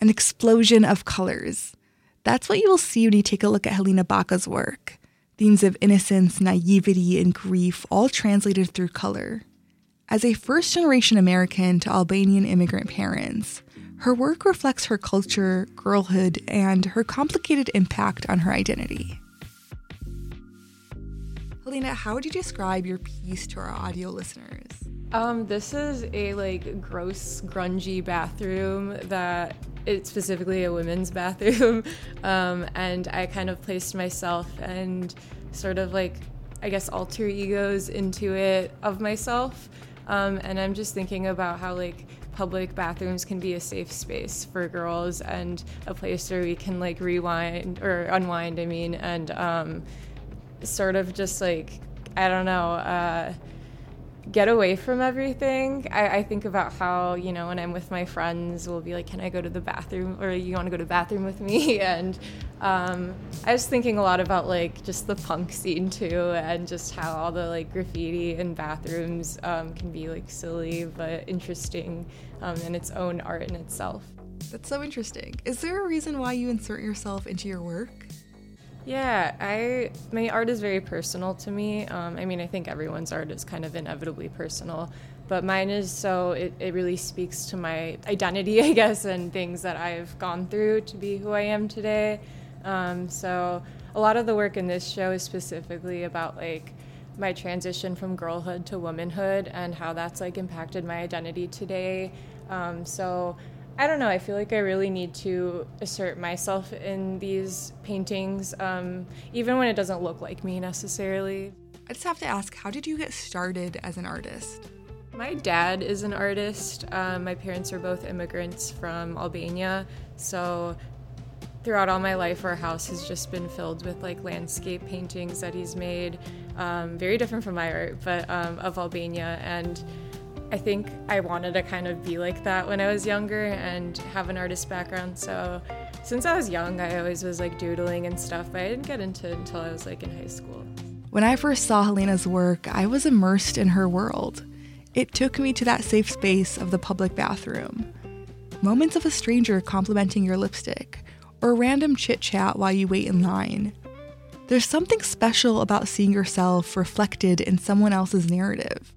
an explosion of colors. That's what you will see when you take a look at Helena Baca's work. Themes of innocence, naivety, and grief, all translated through color. As a first generation American to Albanian immigrant parents, her work reflects her culture, girlhood, and her complicated impact on her identity. Helena, how would you describe your piece to our audio listeners? Um, this is a like gross, grungy bathroom that it's specifically a women's bathroom, um, and I kind of placed myself and sort of like I guess alter egos into it of myself, um, and I'm just thinking about how like public bathrooms can be a safe space for girls and a place where we can like rewind or unwind. I mean, and um, sort of just like I don't know. Uh, get away from everything. I, I, think about how, you know, when I'm with my friends, we'll be like, can I go to the bathroom? Or you want to go to the bathroom with me? And um, I was thinking a lot about like just the punk scene too, and just how all the like graffiti in bathrooms um, can be like silly but interesting um, in its own art in itself. That's so interesting. Is there a reason why you insert yourself into your work? Yeah, I my art is very personal to me. Um, I mean, I think everyone's art is kind of inevitably personal, but mine is so it, it really speaks to my identity, I guess, and things that I've gone through to be who I am today. Um, so a lot of the work in this show is specifically about like my transition from girlhood to womanhood and how that's like impacted my identity today. Um, so I don't know. I feel like I really need to assert myself in these paintings, um, even when it doesn't look like me necessarily. I just have to ask how did you get started as an artist? My dad is an artist. Um, my parents are both immigrants from Albania. So throughout all my life, our house has just been filled with like landscape paintings that he's made. Um, very different from my art, but um, of Albania. And I think I wanted to kind of be like that when I was younger and have an artist background. So since I was young, I always was like doodling and stuff, but I didn't get into it until I was like in high school. When I first saw Helena's work, I was immersed in her world. It took me to that safe space of the public bathroom. Moments of a stranger complimenting your lipstick, or random chit chat while you wait in line. There's something special about seeing yourself reflected in someone else's narrative.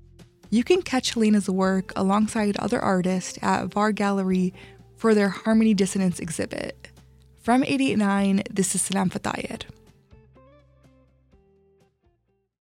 You can catch Helena's work alongside other artists at VAR Gallery for their Harmony Dissonance exhibit. From 889, this is Salam Fatayed.